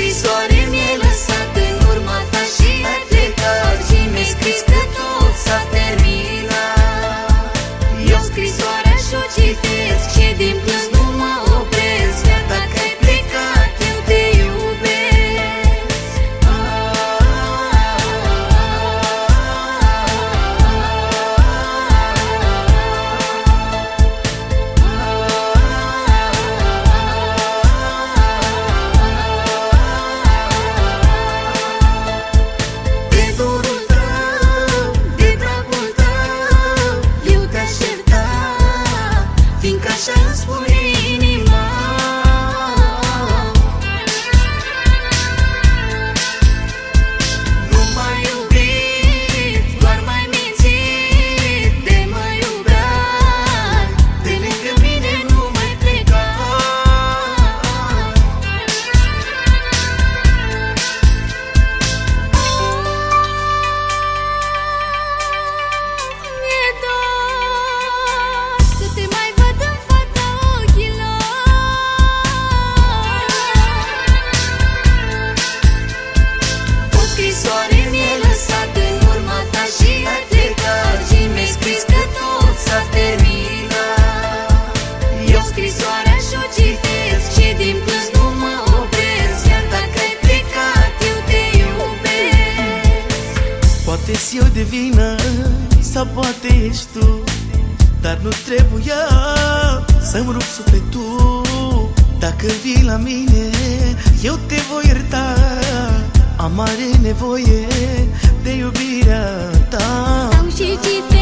He's what poate și eu de vină Sau poate ești tu Dar nu trebuia Să-mi rup sufletul. Dacă vii la mine Eu te voi ierta Am mare nevoie De iubirea ta. Stau și citesc